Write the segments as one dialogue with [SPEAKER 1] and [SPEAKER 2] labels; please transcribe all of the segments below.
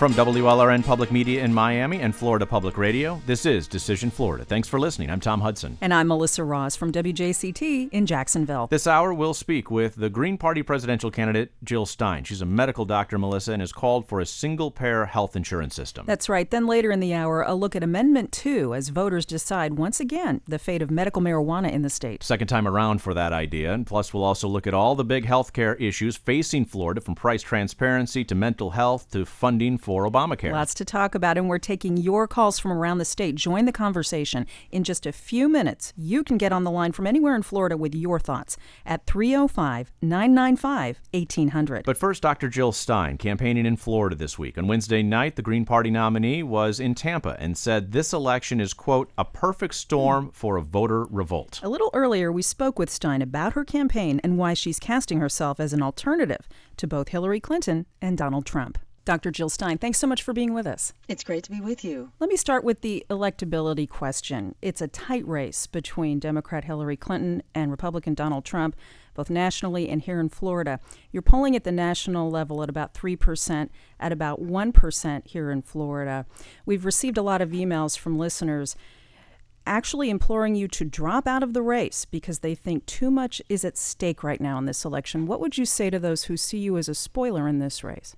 [SPEAKER 1] From WLRN Public Media in Miami and Florida Public Radio, this is Decision Florida. Thanks for listening. I'm Tom Hudson.
[SPEAKER 2] And I'm Melissa Ross from WJCT in Jacksonville.
[SPEAKER 1] This hour, we'll speak with the Green Party presidential candidate, Jill Stein. She's a medical doctor, Melissa, and has called for a single payer health insurance system.
[SPEAKER 2] That's right. Then later in the hour, a look at Amendment 2 as voters decide once again the fate of medical marijuana in the state.
[SPEAKER 1] Second time around for that idea. And plus, we'll also look at all the big health care issues facing Florida from price transparency to mental health to funding for for Obamacare.
[SPEAKER 2] Lots to talk about, and we're taking your calls from around the state. Join the conversation. In just a few minutes, you can get on the line from anywhere in Florida with your thoughts at 305 995 1800.
[SPEAKER 1] But first, Dr. Jill Stein, campaigning in Florida this week. On Wednesday night, the Green Party nominee was in Tampa and said this election is, quote, a perfect storm for a voter revolt.
[SPEAKER 2] A little earlier, we spoke with Stein about her campaign and why she's casting herself as an alternative to both Hillary Clinton and Donald Trump. Dr. Jill Stein, thanks so much for being with us.
[SPEAKER 3] It's great to be with you.
[SPEAKER 2] Let me start with the electability question. It's a tight race between Democrat Hillary Clinton and Republican Donald Trump, both nationally and here in Florida. You're polling at the national level at about 3%, at about 1% here in Florida. We've received a lot of emails from listeners actually imploring you to drop out of the race because they think too much is at stake right now in this election. What would you say to those who see you as a spoiler in this race?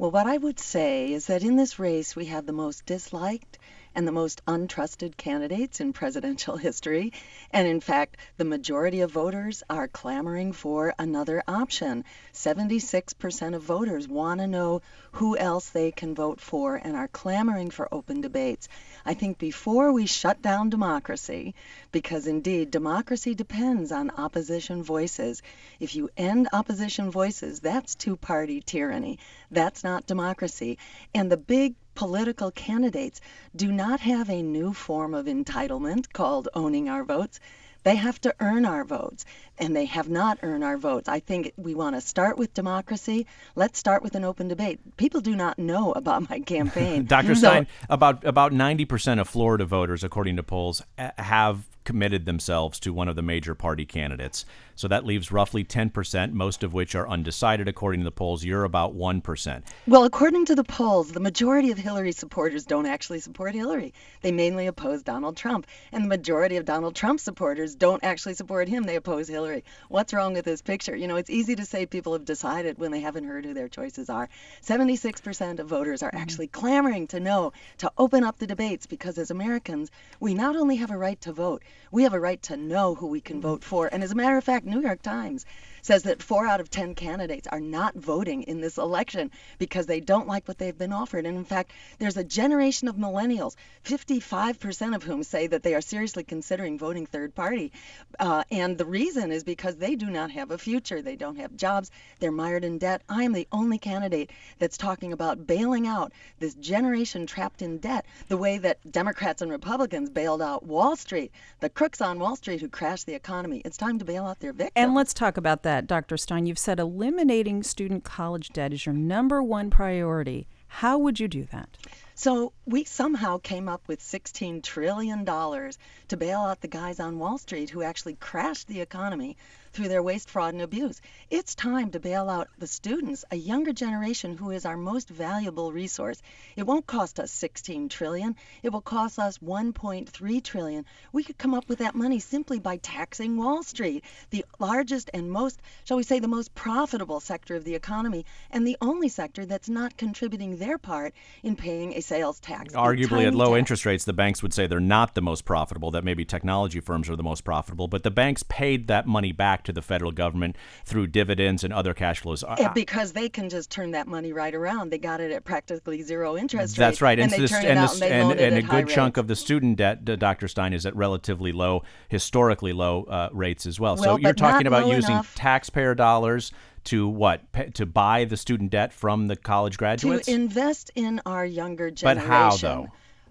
[SPEAKER 3] Well, what I would say is that in this race, we have the most disliked and the most untrusted candidates in presidential history. And in fact, the majority of voters are clamoring for another option. 76% of voters want to know who else they can vote for and are clamoring for open debates. I think before we shut down democracy, because indeed democracy depends on opposition voices, if you end opposition voices, that's two party tyranny. That's not democracy. And the big political candidates do not have a new form of entitlement called owning our votes. They have to earn our votes, and they have not earned our votes. I think we want to start with democracy. Let's start with an open debate. People do not know about my campaign.
[SPEAKER 1] Dr. Stein, about about 90% of Florida voters, according to polls, have committed themselves to one of the major party candidates. So that leaves roughly 10%, most of which are undecided according to the polls. You're about 1%.
[SPEAKER 3] Well, according to the polls, the majority of Hillary supporters don't actually support Hillary. They mainly oppose Donald Trump. And the majority of Donald Trump supporters don't actually support him. They oppose Hillary. What's wrong with this picture? You know, it's easy to say people have decided when they haven't heard who their choices are. 76% of voters are mm-hmm. actually clamoring to know, to open up the debates, because as Americans, we not only have a right to vote, we have a right to know who we can mm-hmm. vote for. And as a matter of fact, New York Times says that four out of 10 candidates are not voting in this election because they don't like what they've been offered. And in fact, there's a generation of millennials, 55% of whom say that they are seriously considering voting third party. Uh, and the reason is because they do not have a future. They don't have jobs. They're mired in debt. I am the only candidate that's talking about bailing out this generation trapped in debt the way that Democrats and Republicans bailed out Wall Street, the crooks on Wall Street who crashed the economy. It's time to bail out their victims.
[SPEAKER 2] And let's talk about that that, Dr. Stein. You've said eliminating student college debt is your number one priority. How would you do that?
[SPEAKER 3] So we somehow came up with $16 trillion to bail out the guys on Wall Street who actually crashed the economy through their waste, fraud, and abuse. It's time to bail out the students, a younger generation who is our most valuable resource. It won't cost us 16 trillion. It will cost us 1.3 trillion. We could come up with that money simply by taxing Wall Street, the largest and most, shall we say, the most profitable sector of the economy, and the only sector that's not contributing their part in paying a sales tax.
[SPEAKER 1] Arguably, at low
[SPEAKER 3] tax.
[SPEAKER 1] interest rates, the banks would say they're not the most profitable. That maybe technology firms are the most profitable, but the banks paid that money back back to the federal government through dividends and other cash flows.
[SPEAKER 3] Yeah, because they can just turn that money right around. They got it at practically zero interest
[SPEAKER 1] rate. That's right.
[SPEAKER 3] And,
[SPEAKER 1] and,
[SPEAKER 3] this, and,
[SPEAKER 1] this,
[SPEAKER 3] and,
[SPEAKER 1] and, a good chunk of the student debt, Dr. Stein, is at relatively low, historically low uh, rates as well.
[SPEAKER 3] well
[SPEAKER 1] so you're talking about using
[SPEAKER 3] enough.
[SPEAKER 1] taxpayer dollars to what to buy the student debt from the college graduates
[SPEAKER 3] to invest in our younger generation
[SPEAKER 1] but how though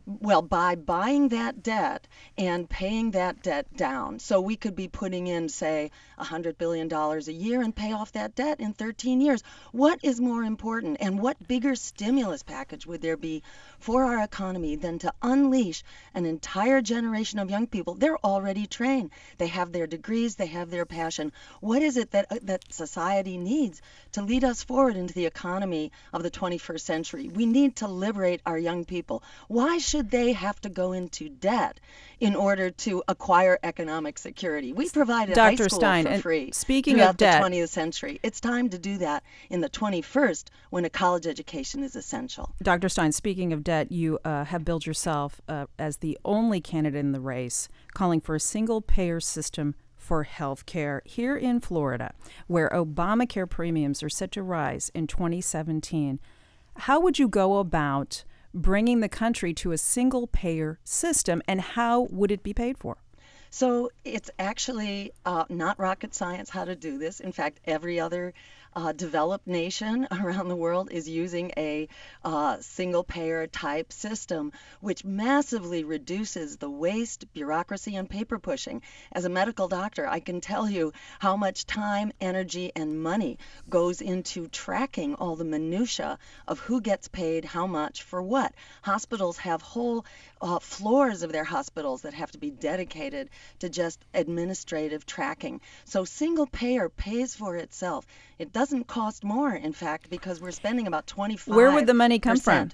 [SPEAKER 3] Well, by buying that debt and paying that debt down. So we could be putting in, say, $100 billion a year and pay off that debt in 13 years. What is more important and what bigger stimulus package would there be for our economy than to unleash an entire generation of young people? They're already trained. They have their degrees, they have their passion. What is it that, uh, that society needs to lead us forward into the economy of the 21st century? We need to liberate our young people. Why should should they have to go into debt in order to acquire economic security? We provided
[SPEAKER 2] Dr.
[SPEAKER 3] high school
[SPEAKER 2] Stein,
[SPEAKER 3] for free
[SPEAKER 2] speaking
[SPEAKER 3] throughout
[SPEAKER 2] of debt,
[SPEAKER 3] the 20th century. It's time to do that in the 21st when a college education is essential.
[SPEAKER 2] Dr. Stein, speaking of debt, you uh, have billed yourself uh, as the only candidate in the race calling for a single payer system for health care here in Florida, where Obamacare premiums are set to rise in 2017. How would you go about bringing the country to a single payer system, and how would it be paid for?
[SPEAKER 3] So it's actually uh, not rocket science how to do this. In fact, every other uh, developed nation around the world is using a uh, single payer type system, which massively reduces the waste, bureaucracy, and paper pushing. As a medical doctor, I can tell you how much time, energy, and money goes into tracking all the minutiae of who gets paid how much for what. Hospitals have whole uh, floors of their hospitals that have to be dedicated to just administrative tracking. So single payer pays for itself. It doesn't cost more, in fact, because we're spending about 25.
[SPEAKER 2] Where would the money come from?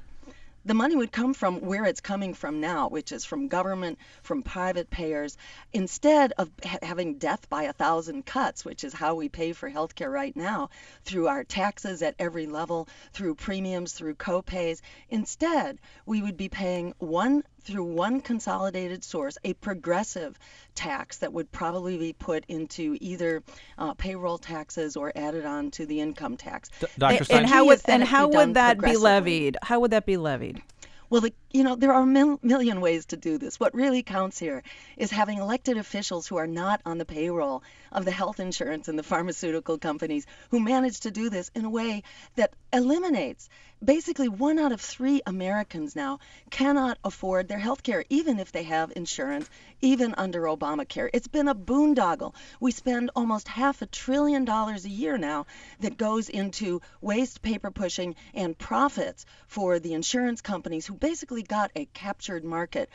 [SPEAKER 3] the money would come from where it's coming from now, which is from government, from private payers, instead of ha- having death by a thousand cuts, which is how we pay for healthcare right now, through our taxes at every level, through premiums, through copays. Instead, we would be paying one through one consolidated source, a progressive tax that would probably be put into either uh, payroll taxes or added on to the income tax.
[SPEAKER 1] D- Dr.
[SPEAKER 2] And, and how would and how would that be levied? How would that be levied?
[SPEAKER 3] Well, the, you know, there are a mil- million ways to do this. What really counts here is having elected officials who are not on the payroll of the health insurance and the pharmaceutical companies who manage to do this in a way that eliminates basically one out of three Americans now cannot afford their health care, even if they have insurance, even under Obamacare. It's been a boondoggle. We spend almost half a trillion dollars a year now that goes into waste, paper pushing, and profits for the insurance companies who basically got a captured market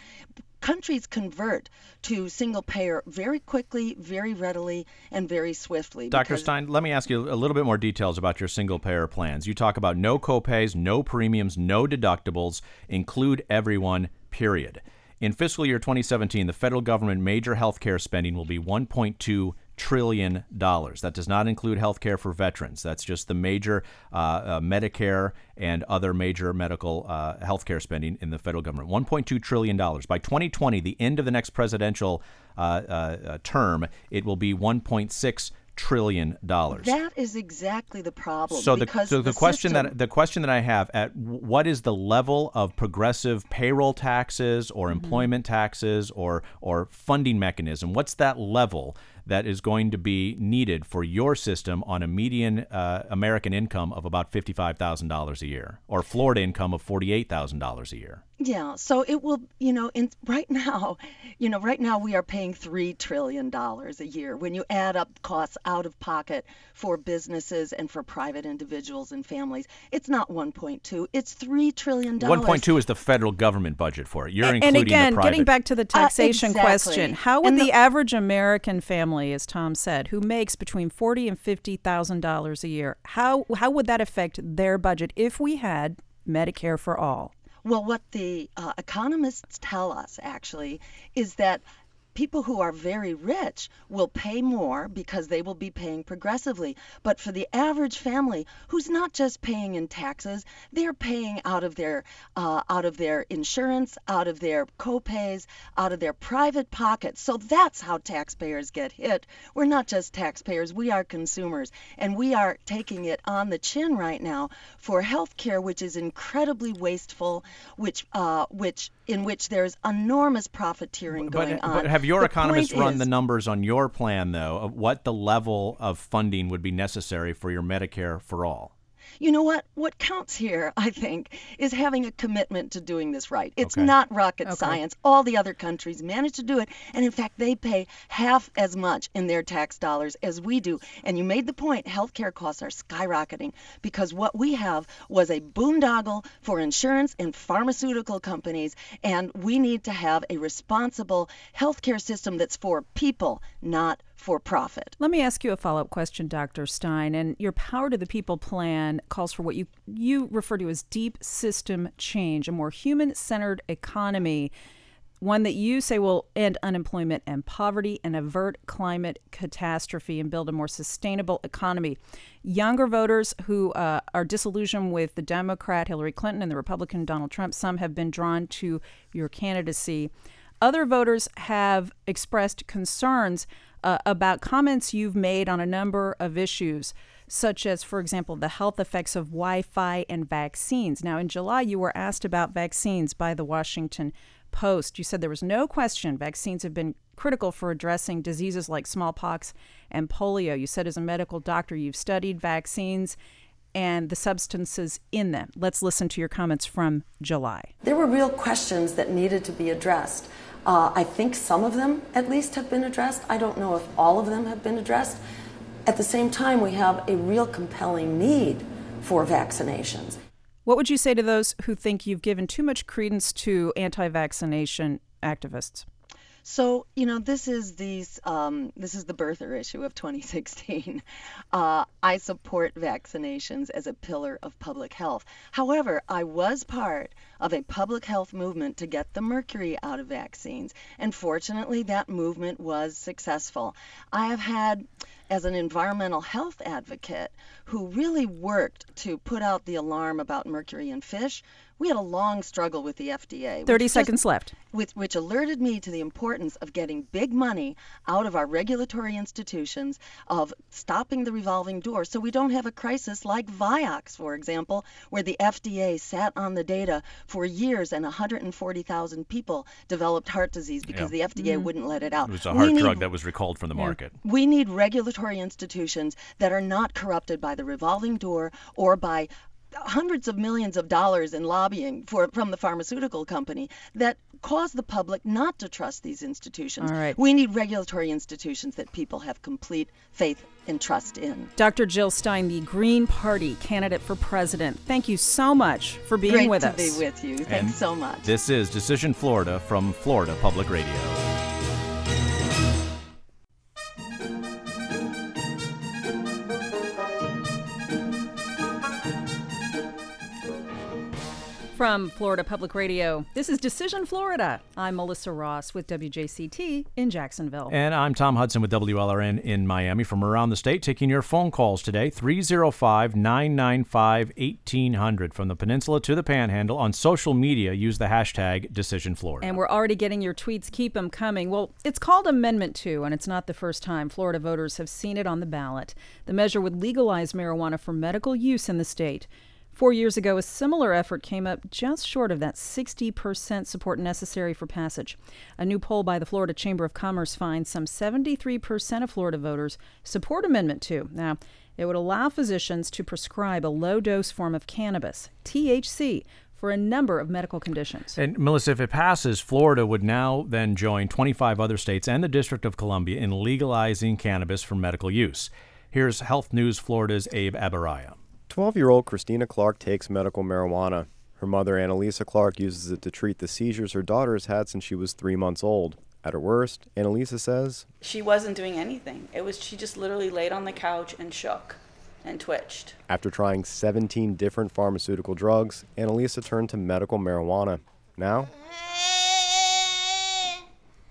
[SPEAKER 3] countries convert to single payer very quickly, very readily, and very swiftly.
[SPEAKER 1] Dr. Stein, let me ask you a little bit more details about your single payer plans. You talk about no copays, no premiums, no deductibles, include everyone, period. In fiscal year 2017, the federal government major health care spending will be 1.2 trillion dollars. That does not include health care for veterans. That's just the major uh, uh, Medicare and other major medical uh, health care spending in the federal government. 1.2 trillion dollars. By 2020, the end of the next presidential uh, uh, uh, term, it will be 1.6 trillion dollars.
[SPEAKER 3] That is exactly the problem.
[SPEAKER 1] So the so the,
[SPEAKER 3] the
[SPEAKER 1] question
[SPEAKER 3] system-
[SPEAKER 1] that the question that I have at what is the level of progressive payroll taxes or
[SPEAKER 3] Mm-hmm.
[SPEAKER 1] employment taxes or or funding mechanism? What's that level that is going to be needed for your system on a median uh, American income of about fifty five thousand dollars a year or Florida income of forty eight thousand dollars a year?
[SPEAKER 3] Yeah, so it will, you know, in right now, you know, right now we are paying three trillion dollars a year when you add up costs out of pocket for businesses and for private individuals and families. It's not 1.2, it's three trillion dollars.
[SPEAKER 1] One point two is the federal government budget for it. You're
[SPEAKER 2] and
[SPEAKER 1] including
[SPEAKER 2] again,
[SPEAKER 1] the private.
[SPEAKER 2] getting back to the uh, taxation
[SPEAKER 3] exactly.
[SPEAKER 2] question, how would the,
[SPEAKER 3] the-
[SPEAKER 2] average American family, as Tom said, who makes between forty and fifty thousand dollars a year, how how would that affect their budget if we had Medicare for all?
[SPEAKER 3] Well, what the uh, economists tell us actually is that people who are very rich will pay more because they will be paying progressively. But for the average family who's not just paying in taxes, they're paying out of their uh, out of their insurance, out of their copays, out of their private pockets. So that's how taxpayers get hit. We're not just taxpayers; we are consumers, and we are taking it on the chin right now for health care, which is incredibly wasteful, which uh, which in which there's enormous profiteering
[SPEAKER 1] But,
[SPEAKER 3] going on.
[SPEAKER 1] but have your economists run
[SPEAKER 3] is-
[SPEAKER 1] the numbers on your plan, though, of what the level of funding would be necessary for your Medicare for all?
[SPEAKER 3] You know what? What counts here, I think, is having a commitment to doing this right. It's
[SPEAKER 1] Okay.
[SPEAKER 3] not rocket
[SPEAKER 2] Okay.
[SPEAKER 3] science. All the other countries manage to do it, and in fact, they pay half as much in their tax dollars as we do. And you made the point, healthcare costs are skyrocketing because what we have was a boondoggle for insurance and pharmaceutical companies, and we need to have a responsible healthcare system that's for people, not for profit.
[SPEAKER 2] Let me ask you a follow up question, Dr. Stein. And your Power to the People plan calls for what you, you refer to as deep system change, a more human centered economy, one that you say will end unemployment and poverty and avert climate catastrophe and build a more sustainable economy. Younger voters who uh, are disillusioned with the Democrat Hillary Clinton and the Republican Donald Trump, some have been drawn to your candidacy. Other voters have expressed concerns uh, about comments you've made on a number of issues, such as, for example, the health effects of Wi Fi and vaccines. Now, in July, you were asked about vaccines by the Washington Post. You said there was no question vaccines have been critical for addressing diseases like smallpox and polio. You said, as a medical doctor, you've studied vaccines and the substances in them. Let's listen to your comments from July.
[SPEAKER 4] There were real questions that needed to be addressed. Uh, I think some of them, at least, have been addressed. I don't know if all of them have been addressed. At the same time, we have a real compelling need for vaccinations.
[SPEAKER 2] What would you say to those who think you've given too much credence to anti vaccination activists?
[SPEAKER 3] So you know this is these um, this is the birther issue of 2016. Uh, I support vaccinations as a pillar of public health. However, I was part of a public health movement to get the mercury out of vaccines, and fortunately that movement was successful. I have had as an environmental health advocate who really worked to put out the alarm about mercury in fish. We had a long struggle with the FDA. which
[SPEAKER 2] 30
[SPEAKER 3] just-
[SPEAKER 2] seconds left.
[SPEAKER 3] with, which alerted me to the importance of getting big money out of our regulatory institutions, of stopping the revolving door so we don't have a crisis like Vioxx, for example, where the FDA sat on the data for years and 140,000 people developed heart disease because the FDA mm-hmm. wouldn't let it out.
[SPEAKER 1] It was a heart
[SPEAKER 3] need
[SPEAKER 1] drug that was recalled from the market.
[SPEAKER 3] we need regulatory institutions that are not corrupted by the revolving door or by hundreds of millions of dollars in lobbying for from the pharmaceutical company that cause the public not to trust these institutions.
[SPEAKER 2] All right.
[SPEAKER 3] We need regulatory institutions that people have complete faith and trust in.
[SPEAKER 2] Dr. Jill Stein, the Green Party candidate for president, thank you so much for being
[SPEAKER 3] Great
[SPEAKER 2] with
[SPEAKER 3] to be with you. Thanks
[SPEAKER 1] And
[SPEAKER 3] so much.
[SPEAKER 1] This is Decision Florida from Florida Public Radio.
[SPEAKER 2] From Florida Public Radio, this is Decision Florida. I'm Melissa Ross with WJCT in Jacksonville.
[SPEAKER 1] And I'm Tom Hudson with WLRN in Miami from around the state, taking your phone calls today 305 995 1800 from the peninsula to the panhandle. On social media, use the hashtag Decision Florida.
[SPEAKER 2] And we're already getting your tweets. Keep them coming. Well, it's called Amendment 2, and it's not the first time Florida voters have seen it on the ballot. The measure would legalize marijuana for medical use in the state. Four years ago, a similar effort came up just short of that 60% support necessary for passage. A new poll by the Florida Chamber of Commerce finds some 73% of Florida voters support Amendment 2. Now, it would allow physicians to prescribe a low dose form of cannabis, THC, for a number of medical conditions.
[SPEAKER 1] And Melissa, if it passes, Florida would now then join 25 other states and the District of Columbia in legalizing cannabis for medical use. Here's Health News Florida's Abe Aboraya.
[SPEAKER 5] 12 year old Christina Clark takes medical marijuana. Her mother, Annalisa Clark, uses it to treat the seizures her daughter has had since she was three months old. At her worst, Annalisa says,
[SPEAKER 6] she wasn't doing anything. It was she just literally laid on the couch and shook and twitched.
[SPEAKER 5] after trying 17 different pharmaceutical drugs, Annalisa turned to medical marijuana. Now,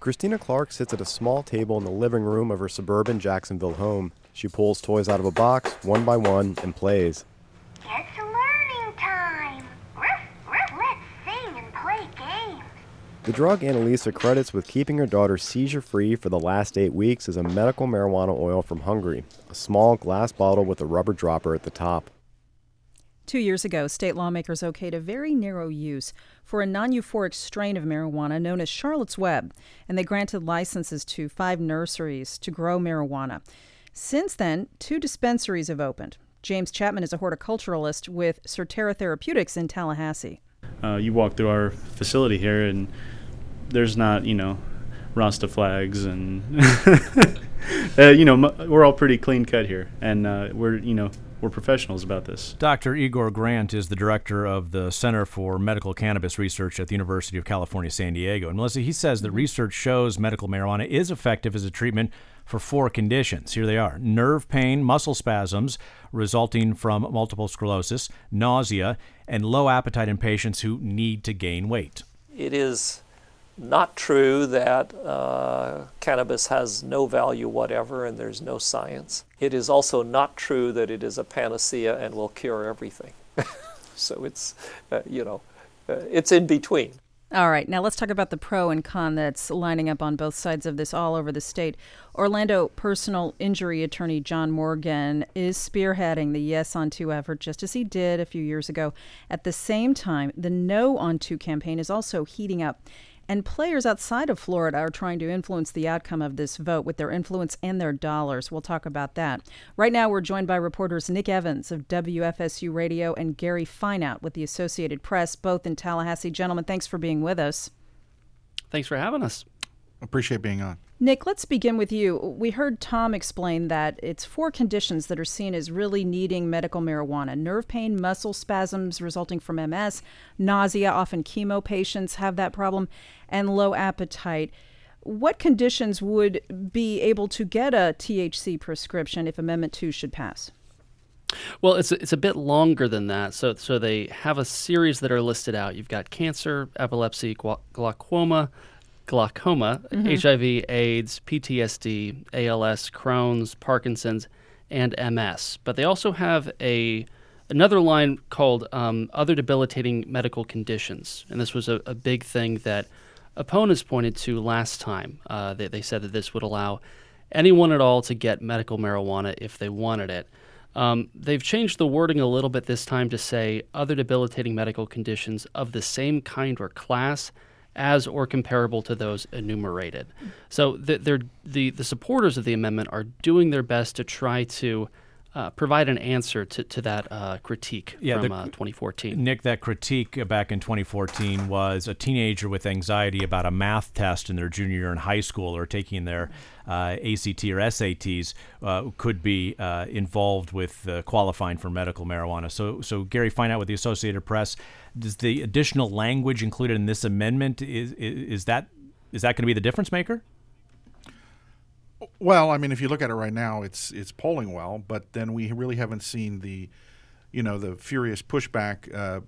[SPEAKER 5] Christina Clark sits at a small table in the living room of her suburban Jacksonville home. She pulls toys out of a box, one by one, and plays.
[SPEAKER 7] It's learning time. Ruff, ruff. Let's sing and play games.
[SPEAKER 5] The drug Annalisa credits with keeping her daughter seizure free for the last eight weeks is a medical marijuana oil from Hungary, a small glass bottle with a rubber dropper at the top.
[SPEAKER 2] Two years ago, state lawmakers okayed a very narrow use for a non euphoric strain of marijuana known as Charlotte's Web, and they granted licenses to five nurseries to grow marijuana. Since then, two dispensaries have opened. James Chapman is a horticulturalist with Surterra Therapeutics in Tallahassee.
[SPEAKER 8] Uh, you walk through our facility here, and there's not, you know, Rasta flags, and uh, you know, m- we're all pretty clean cut here, and uh, we're, you know, we're professionals about this.
[SPEAKER 1] Dr. Igor Grant is the director of the Center for Medical Cannabis Research at the University of California, San Diego. And Melissa, he says that mm-hmm. research shows medical marijuana is effective as a treatment for four conditions. Here they are nerve pain, muscle spasms resulting from multiple sclerosis, nausea, and low appetite in patients who need to gain weight.
[SPEAKER 9] It is not true that uh, cannabis has no value whatever and there's no science. It is also not true that it is a panacea and will cure everything. so it's, uh, you know, uh, it's in between.
[SPEAKER 2] All right, now let's talk about the pro and con that's lining up on both sides of this all over the state. Orlando personal injury attorney John Morgan is spearheading the Yes on Two effort, just as he did a few years ago. At the same time, the No on Two campaign is also heating up. And players outside of Florida are trying to influence the outcome of this vote with their influence and their dollars. We'll talk about that. Right now, we're joined by reporters Nick Evans of WFSU Radio and Gary Fineout with the Associated Press, both in Tallahassee. Gentlemen, thanks for being with us.
[SPEAKER 10] Thanks for having us.
[SPEAKER 11] Appreciate being on.
[SPEAKER 2] Nick, let's begin with you. We heard Tom explain that it's four conditions that are seen as really needing medical marijuana nerve pain, muscle spasms resulting from MS, nausea, often chemo patients have that problem, and low appetite. What conditions would be able to get a THC prescription if Amendment 2 should pass?
[SPEAKER 10] Well, it's it's a bit longer than that. So so they have a series that are listed out. You've got cancer, epilepsy, glaucoma, glaucoma, mm-hmm. HIV, AIDS, PTSD, ALS, Crohn's, Parkinson's, and MS. But they also have a another line called um, other debilitating medical conditions, and this was a, a, big thing that opponents pointed to last time. Uh, they, they said that this would allow anyone at all to get medical marijuana if they wanted it. Um, they've changed the wording a little bit this time to say other debilitating medical conditions of the same kind or class as or comparable to those enumerated. So the, the, the supporters of the amendment are doing their best to try to uh, provide an answer to, to that uh, critique yeah, from the, uh, 2014.
[SPEAKER 1] Nick, that critique back in 2014 was a teenager with anxiety about a math test in their junior year in high school or taking their uh, ACT or SATs uh, could be uh, involved with qualifying for medical marijuana. So, so Gary, Fineout with the Associated Press. Does the additional language included in this amendment is is, that is that going to be the difference maker?
[SPEAKER 11] Well, I mean, if you look at it right now, it's it's polling well, but then we really haven't seen the, you know, the furious pushback uh,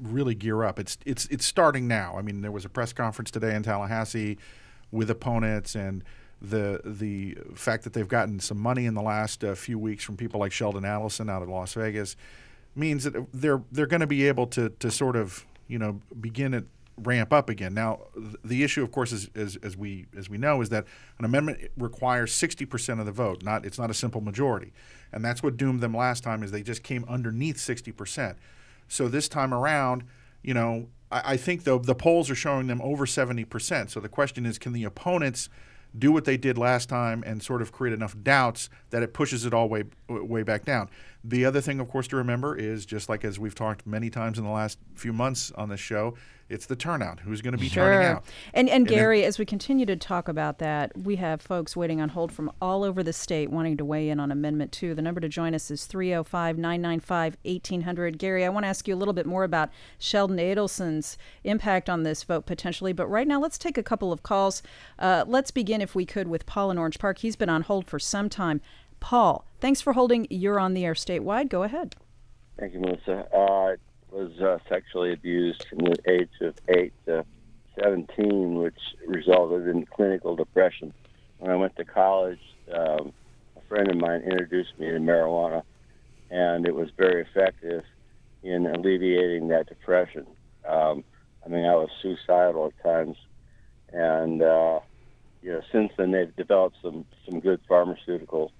[SPEAKER 11] really gear up. It's it's it's starting now. I mean, there was a press conference today in Tallahassee with opponents and the the fact that they've gotten some money in the last uh, few weeks from people like Sheldon Adelson out of Las Vegas means that they're they're going to be able to to sort of you know begin it ramp up again. Now, the issue, of course, is, is, as we as we know, is that an amendment requires 60% of the vote. Not it's not a simple majority, and that's what doomed them last time. Is they just came underneath 60%. So this time around, you know, I, I think though the polls are showing them over 70%. So the question is, can the opponents do what they did last time and sort of create enough doubts that it pushes it all way way back down? The other thing, of course, to remember is just like as we've talked many times in the last few months on this show, it's the turnout. Who's going to be
[SPEAKER 2] sure.
[SPEAKER 11] turning out?
[SPEAKER 2] And, and, and Gary, then, as we continue to talk about that, we have folks waiting on hold from all over the state wanting to weigh in on Amendment 2. The number to join us is 305 995 1800. Gary, I want to ask you a little bit more about Sheldon Adelson's impact on this vote potentially. But right now, let's take a couple of calls. Uh, let's begin, if we could, with Paul in Orange Park. He's been on hold for some time. Paul, thanks for holding. You're on the air statewide. Go ahead.
[SPEAKER 12] Thank you, Melissa. Uh, I was uh, sexually abused from the age of 8 to 17, which resulted in clinical depression. When I went to college, um, a friend of mine introduced me to marijuana, and it was very effective in alleviating that depression. Um, I mean, I was suicidal at times, and uh, you know, since then they've developed some some good pharmaceutical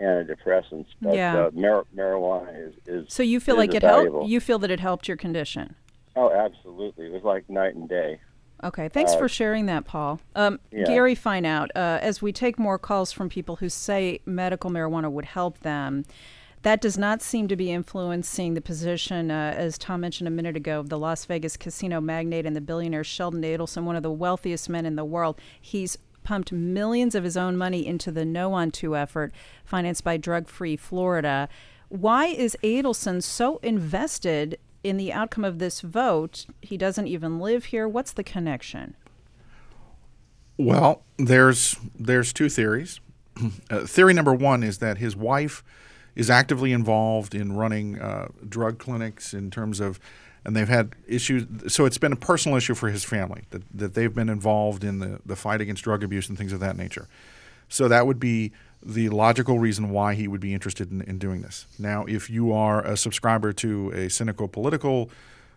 [SPEAKER 12] antidepressants, but yeah. uh, mar- marijuana is, is
[SPEAKER 2] So you feel like it helped? You feel that it helped your condition?
[SPEAKER 12] Oh, absolutely. It was like night and day.
[SPEAKER 2] Okay, thanks uh, for sharing that, Paul. Um, yeah. Gary, Fineout uh, as we take more calls from people who say medical marijuana would help them. That does not seem to be influencing the position, uh, as Tom mentioned a minute ago, of the Las Vegas casino magnate and the billionaire Sheldon Adelson, one of the wealthiest men in the world. He's pumped millions of his own money into the No on 2 effort, financed by Drug Free Florida. Why is Adelson so invested in the outcome of this vote? He doesn't even live here. What's the connection?
[SPEAKER 11] Well, there's there's two theories. Uh, theory number one is that his wife is actively involved in running uh, drug clinics in terms of, and they've had issues. So it's been a personal issue for his family that, that they've been involved in the, the fight against drug abuse and things of that nature. So that would be the logical reason why he would be interested in, in doing this. Now, if you are a subscriber to a cynical political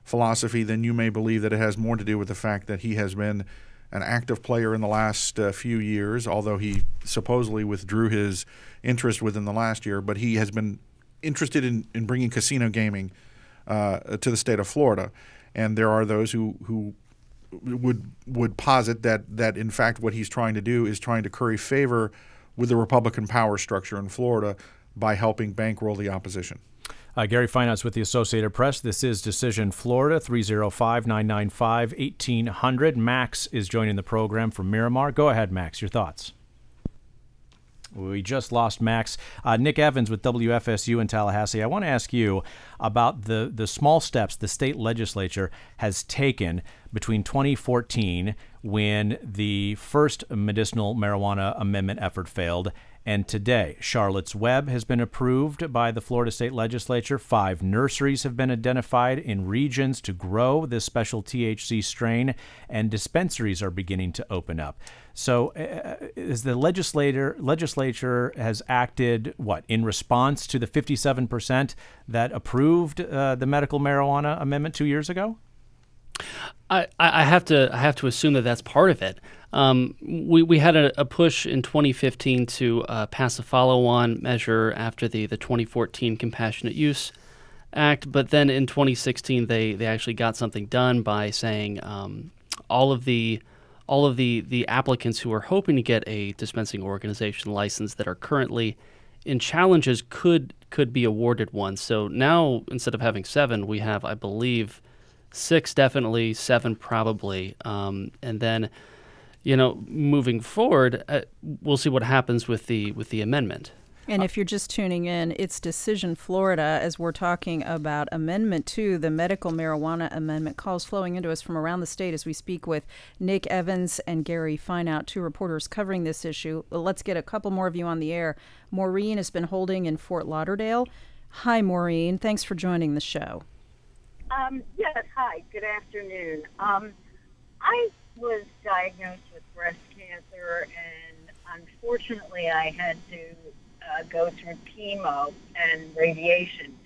[SPEAKER 11] philosophy, then you may believe that it has more to do with the fact that he has been an active player in the last uh, few years, although he supposedly withdrew his interest within the last year. But he has been interested in, in bringing casino gaming uh, to the state of Florida. And there are those who, who would would posit that that in fact what he's trying to do is trying to curry favor with the Republican power structure in Florida by helping bankroll the opposition.
[SPEAKER 1] Uh, Gary Fineout with the Associated Press. This is Decision Florida, 305 995 1800. Max is joining the program from Miramar. Go ahead, Max, your thoughts. We just lost Max. Uh, Nick Evans with WFSU in Tallahassee. I want to ask you about the, the small steps the state legislature has taken between 2014, when the first medicinal marijuana amendment effort failed, and today, Charlotte's Web has been approved by the Florida State Legislature. Five nurseries have been identified in regions to grow this special THC strain, and dispensaries are beginning to open up. So, uh, as the legislator legislature has acted, what in response to the 57% that approved uh, the medical marijuana amendment two years ago?
[SPEAKER 10] I, I have to I have to assume that that's part of it. Um, we, we had a, a, push in 2015 to uh, pass a follow-on measure after the, the 2014 Compassionate Use Act, but then in 2016 they, they actually got something done by saying um, all of the all of the, the applicants who are hoping to get a dispensing organization license that are currently in challenges could could be awarded one. So now instead of having seven, we have I believe six definitely, seven probably, um, and then you know moving forward, uh, we'll see what happens with the with the amendment.
[SPEAKER 2] And if you're just tuning in, it's Decision Florida as we're talking about Amendment 2, the medical marijuana amendment. Calls flowing into us from around the state as we speak with Nick Evans and Gary Fineout, two reporters covering this issue. Let's get a couple more of you on the air. Maureen has been holding in Fort Lauderdale. Hi, Maureen. Thanks for joining the show.
[SPEAKER 13] Um, yes, hi, good afternoon. Um, I was diagnosed with breast cancer, and unfortunately, I had to uh, go through chemo and radiation.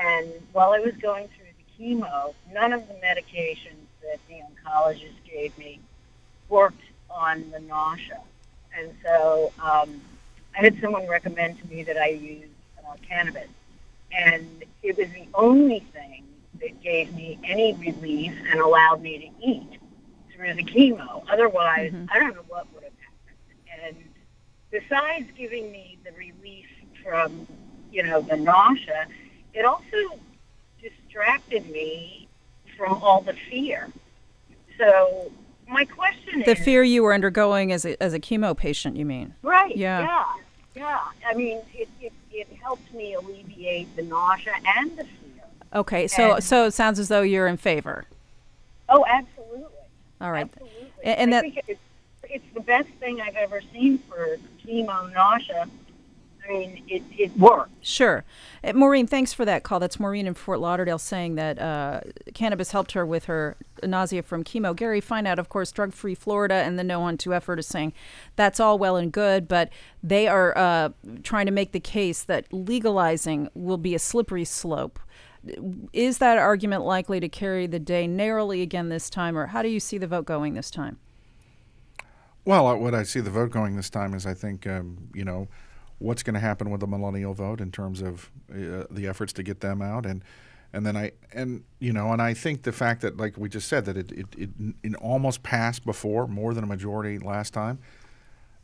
[SPEAKER 13] And while I was going through the chemo, none of the medications that the oncologist gave me worked on the nausea. And so um, I had someone recommend to me that I use uh, cannabis. And it was the only thing that gave me any relief and allowed me to eat through the chemo. Otherwise, mm-hmm. I don't know what would have happened. And besides giving me the relief from, you know, the nausea, it also distracted me from all the fear. So my question
[SPEAKER 2] the
[SPEAKER 13] is
[SPEAKER 2] the fear you were undergoing as a as a chemo patient. You mean?
[SPEAKER 13] Right.
[SPEAKER 2] Yeah.
[SPEAKER 13] Yeah. Yeah. I mean, it it, it helped me alleviate the nausea and the fear.
[SPEAKER 2] Okay, so and, so it sounds as though you're in favor.
[SPEAKER 13] Oh, absolutely.
[SPEAKER 2] All right,
[SPEAKER 13] absolutely.
[SPEAKER 2] And, and that
[SPEAKER 13] it's, it's the best thing I've ever seen for chemo nausea. I mean, it, it works.
[SPEAKER 2] Sure. Uh, Maureen, thanks for that call. That's Maureen in Fort Lauderdale saying that uh, cannabis helped her with her nausea from chemo. Gary Fineout, of course, Drug Free Florida and the No on 2 effort is saying that's all well and good, but they are uh, trying to make the case that legalizing will be a slippery slope is that argument likely to carry the day narrowly again this time, or how do you see the vote going this time?
[SPEAKER 11] Well, uh, what I see the vote going this time is I think, um, you know, what's going to happen with the millennial vote in terms of uh, the efforts to get them out and and then I and you know and I think the fact that like we just said that it it, it, it almost passed before more than a majority last time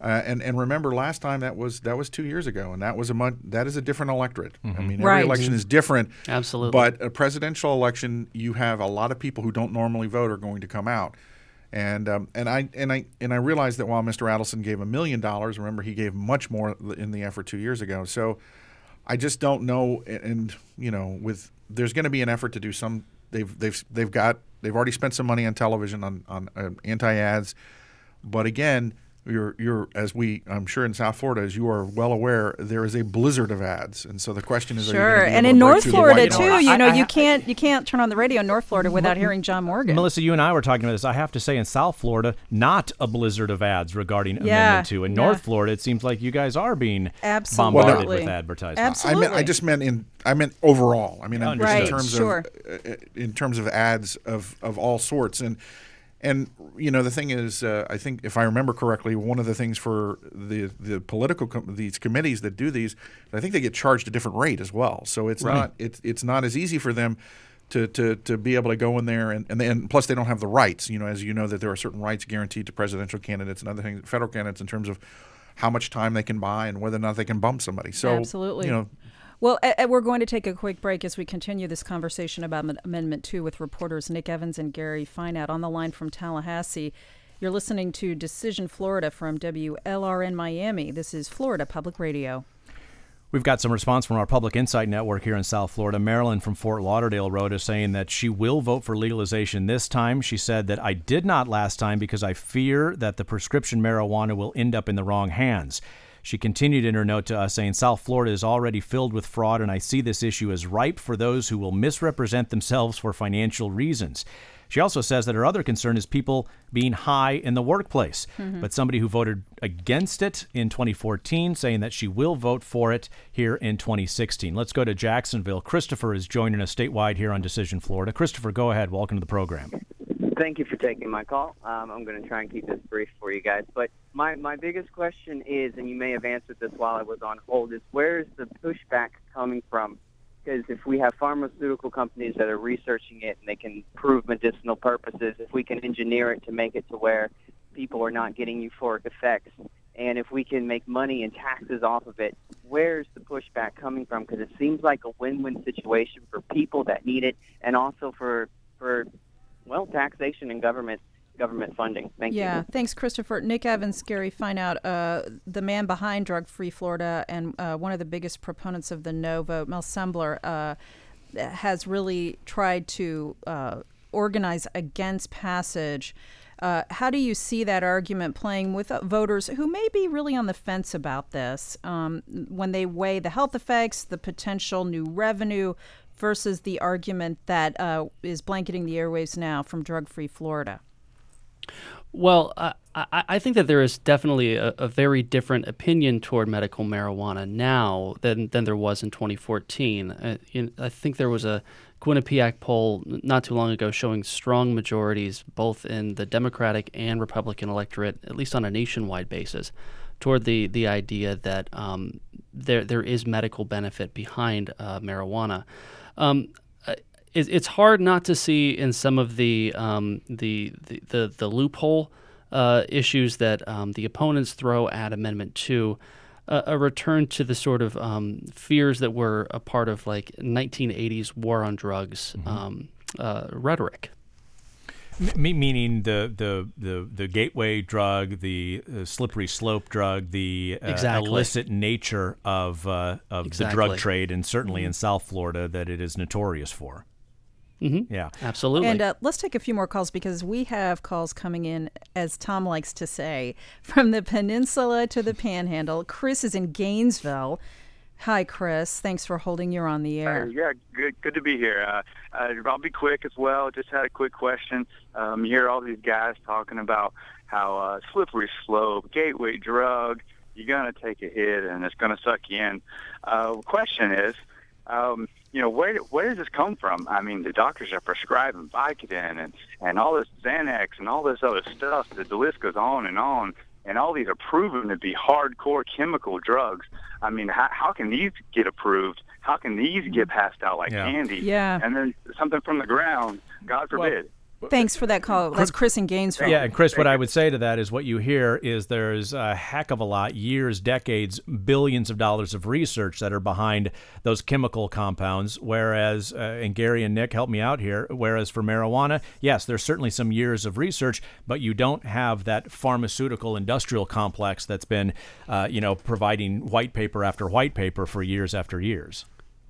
[SPEAKER 11] Uh, and and remember, last time that was that was two years ago, and that was a month. That is a different electorate. I mean, every
[SPEAKER 2] Right.
[SPEAKER 11] election is different.
[SPEAKER 10] Absolutely.
[SPEAKER 11] But a presidential election, you have a lot of people who don't normally vote are going to come out. And um, and I and I and I realized that while Mr. Adelson gave a million dollars, remember he gave much more in the effort two years ago. So I just don't know. And, and you know, with there's going to be an effort to do some. They've they've they've got they've already spent some money on television on on uh, anti ads, but again. You're, you're as we I'm sure in South Florida as you are well aware there is a blizzard of ads and so the question is are you
[SPEAKER 2] Sure, and in North Florida too,
[SPEAKER 11] noise?
[SPEAKER 2] you know,
[SPEAKER 1] I- I-
[SPEAKER 2] you can't you can't turn on the radio in North Florida without hearing John Morgan.
[SPEAKER 1] Melissa, you and I were talking about this. I have to say, in South Florida, not a blizzard of ads regarding
[SPEAKER 2] Yeah,
[SPEAKER 1] Amendment 2. In
[SPEAKER 2] yeah.
[SPEAKER 1] North Florida, it seems like you guys are being
[SPEAKER 2] Absolutely.
[SPEAKER 1] bombarded
[SPEAKER 2] Well,
[SPEAKER 1] with
[SPEAKER 2] no.
[SPEAKER 1] advertisements.
[SPEAKER 11] I meant I just meant in I meant overall. I mean in, in
[SPEAKER 1] Understood.
[SPEAKER 11] terms
[SPEAKER 2] sure.
[SPEAKER 11] of uh, in terms of ads of of all sorts and and you know the thing is uh, I think if I remember correctly one of the things for the the political com- these committees that do these I think they get charged a different rate as well. So it's
[SPEAKER 1] Right.
[SPEAKER 11] not it's it's not as easy for them to, to, to be able to go in there and, and then plus they don't have the rights you know as you know that there are certain rights guaranteed to presidential candidates and other things federal candidates in terms of how much time they can buy and whether or not they can bump somebody so
[SPEAKER 2] Absolutely.
[SPEAKER 11] you know
[SPEAKER 2] Well, uh, we're going to take a quick break as we continue this conversation about Am- Amendment 2 with reporters Nick Evans and Gary Fineout on the line from Tallahassee. You're listening to Decision Florida from WLRN Miami. This is Florida Public Radio.
[SPEAKER 1] We've got some response from our Public Insight Network here in South Florida. Marilyn from Fort Lauderdale wrote us saying that she will vote for legalization this time. She said that I did not last time because I fear that the prescription marijuana will end up in the wrong hands. She continued in her note to us saying South Florida is already filled with fraud, and I see this issue as ripe for those who will misrepresent themselves for financial reasons. She also says that her other concern is people being high in the workplace. Mm-hmm. But somebody who voted against it in 2014 saying that she will vote for it here in 2016. Let's go to Jacksonville. Christopher is joining us statewide here on Decision Florida. Christopher, go ahead. Welcome to the program.
[SPEAKER 14] Thank you for taking my call. Um, I'm going to try and keep this brief for you guys. But my, my biggest question is, and you may have answered this while I was on hold, is where is the pushback coming from? Because if we have pharmaceutical companies that are researching it and they can prove medicinal purposes, if we can engineer it to make it to where people are not getting euphoric effects, and if we can make money and taxes off of it, where's the pushback coming from? Because it seems like a win-win situation for people that need it, and also for for well, taxation and government government funding. Thank
[SPEAKER 2] yeah,
[SPEAKER 14] you.
[SPEAKER 2] thanks, Christopher. Nick Evans, Gary Fineout, uh, the man behind Drug Free Florida and uh, one of the biggest proponents of the no vote, Mel Sembler, uh, has really tried to uh, organize against passage. Uh, how do you see that argument playing with uh, voters who may be really on the fence about this um, when they weigh the health effects, the potential new revenue versus the argument that uh, is blanketing the airwaves now from Drug Free Florida?
[SPEAKER 10] Well, I, I I think that there is definitely a, a very different opinion toward medical marijuana now than, than there was in 2014. Uh, in, I think there was a Quinnipiac poll not too long ago showing strong majorities both in the Democratic and Republican electorate, at least on a nationwide basis, toward the, the idea that um, there there is medical benefit behind uh, marijuana. Um, uh, it, it's hard not to see in some of the um, the, the the the loophole uh, issues that um, the opponents throw at Amendment Two. A, a return to the sort of um, fears that were a part of like 1980s war on drugs um, uh, rhetoric.
[SPEAKER 1] M- meaning the, the, the, the gateway drug, the uh, slippery slope drug, the uh,
[SPEAKER 10] Exactly.
[SPEAKER 1] illicit nature of, uh, of the drug trade, and certainly in South Florida that it is notorious for.
[SPEAKER 10] Mm-hmm.
[SPEAKER 1] Yeah.
[SPEAKER 10] Absolutely.
[SPEAKER 2] And uh, let's take a few more calls because we have calls coming in, as Tom likes to say, from the peninsula to the panhandle. Chris is in Gainesville. Hi, Chris. Thanks for holding. You're on the
[SPEAKER 15] Uh,
[SPEAKER 2] air.
[SPEAKER 15] yeah, good. Good to be here. Uh, uh, I'll be quick as well. Just had a quick question. Um, you hear all these guys talking about how uh, slippery slope, gateway drug. You're gonna take a hit and it's gonna suck you in. Uh, question is, um, you know, where where does this come from? I mean, the doctors are prescribing Vicodin and and all this Xanax and all this other stuff. The, the list goes on and on. And all these are proven to be hardcore chemical drugs. I mean, how, how can these get approved? How can these get passed out like
[SPEAKER 1] Yeah.
[SPEAKER 15] candy?
[SPEAKER 2] Yeah.
[SPEAKER 15] And then something from the ground, God
[SPEAKER 11] Well,
[SPEAKER 15] forbid.
[SPEAKER 2] Thanks for that call. That's Chris in Gainesville.
[SPEAKER 1] Yeah, and Chris, what I would say to that is what you hear is there's a heck of a lot, years, decades, billions of dollars of research that are behind those chemical compounds. Whereas, uh, and Gary and Nick help me out here. Whereas for marijuana, yes, there's certainly some years of research, but you don't have that pharmaceutical industrial complex that's been, uh, you know, providing white paper after white paper for years after years.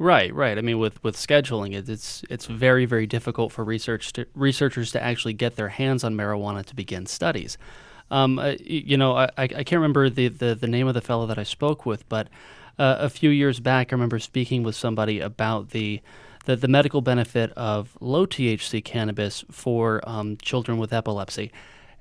[SPEAKER 10] Right, right. I mean, with with scheduling, it, it's it's very very difficult for research to, researchers to actually get their hands on marijuana to begin studies. Um, uh, you know, I, I can't remember the, the, the name of the fellow that I spoke with, but uh, a few years back, I remember speaking with somebody about the the, the medical benefit of low THC cannabis for um, children with epilepsy.